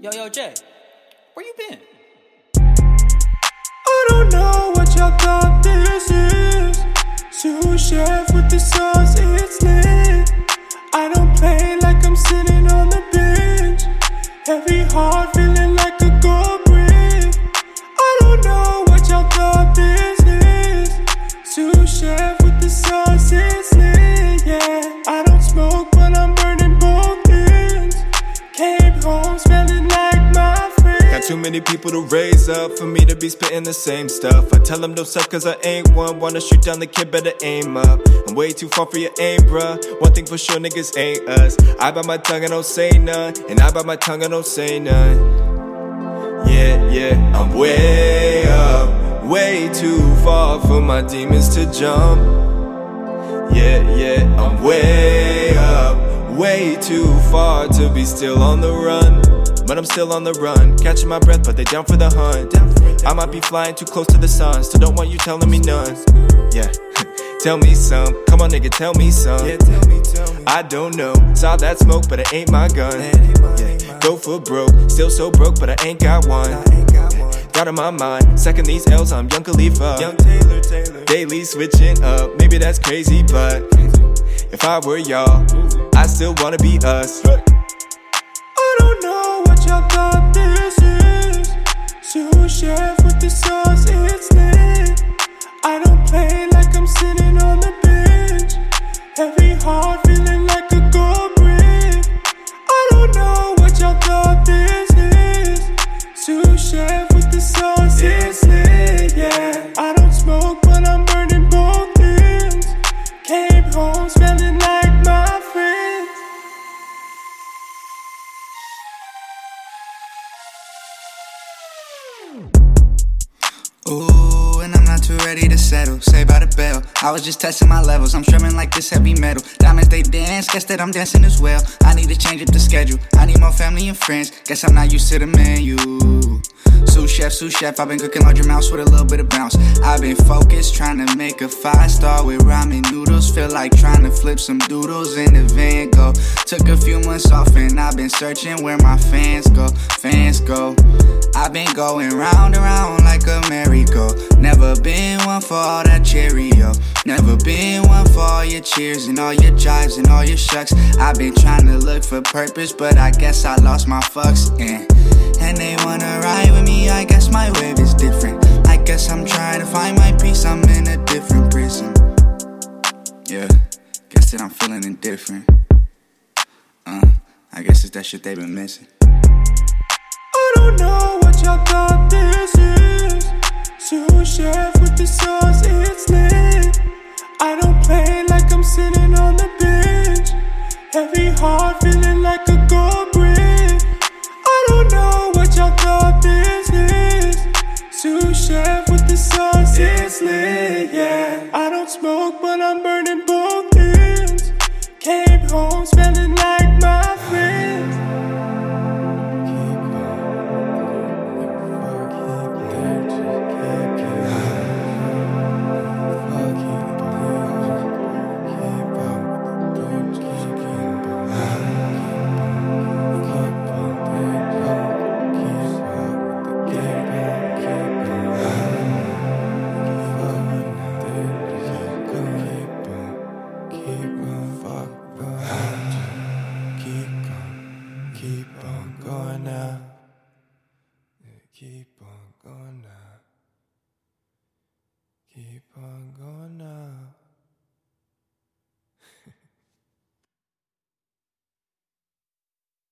Yo, yo, Jay, where you been? I don't know what y'all thought this is. Sous chef with the sauce, it's lit. I don't play like I'm sitting on the bench. Heavy heart, feeling like a gold brick. I don't know what y'all thought this is. Sous chef with the sauce, too many people to raise up for me to be spitting the same stuff. I tell them don't suck cause I ain't one. Wanna shoot down the kid, better aim up. I'm way too far for your aim, bruh. One thing for sure, niggas ain't us. I bite my tongue, I don't say none. And I bite my tongue, I don't say none. Yeah, yeah, I'm way up, way too far for my demons to jump. Yeah, yeah, I'm way way too far to be still on the run. But I'm still on the run, catching my breath, but they down for the hunt. I might be flying too close to the sun, still don't want you telling me none. Yeah, tell me some, come on, nigga, tell me some. Yeah, tell me, tell me. I don't know, saw that smoke, but it ain't my gun. Yeah, go for broke, still so broke, but I ain't got one. Ain't got one. Got on my mind, second these L's, I'm Young Khalifa. Young Taylor, Taylor. Daily switching up, maybe that's crazy, but if I were y'all, I still wanna be us. I don't know what y'all thought this is. Sous chef with the sauce, Ooh, and I'm not too ready to settle. Say by the bell. I was just testing my levels. I'm strumming like this heavy metal. Diamonds they dance, guess that I'm dancing as well. I need to change up the schedule. I need more family and friends. Guess I'm not used to the menu. Sous chef, sous chef, I've been cooking large amounts with a little bit of bounce. I've been focused, trying to make a five star with ramen noodles. Feel like trying to flip some doodles in the Van Gogh. Took a few months off and I've been searching where my fans go, fans go. I've been going round and round like a merry-go. Never been one for all that Cheerio. Never been one for all your cheers and all your jives and all your shucks. I've been trying to look for purpose, but I guess I lost my fucks. And, and they wanna ride with me, I guess my wave is different. I guess I'm trying to find my peace, I'm in a different prison. Yeah, guess that I'm feeling indifferent. Uh, I guess it's that shit they've been missing. I don't know what y'all thought this is. Sous chef with the sauce, it's lit. I don't play like I'm sitting on the bench. Heavy heart, feeling like a gold brick. I don't know what y'all thought this is. Sous chef with the sauce, it's lit. Yeah, I don't smoke, but I'm burning Keep on going now. Keep on going now. Keep on.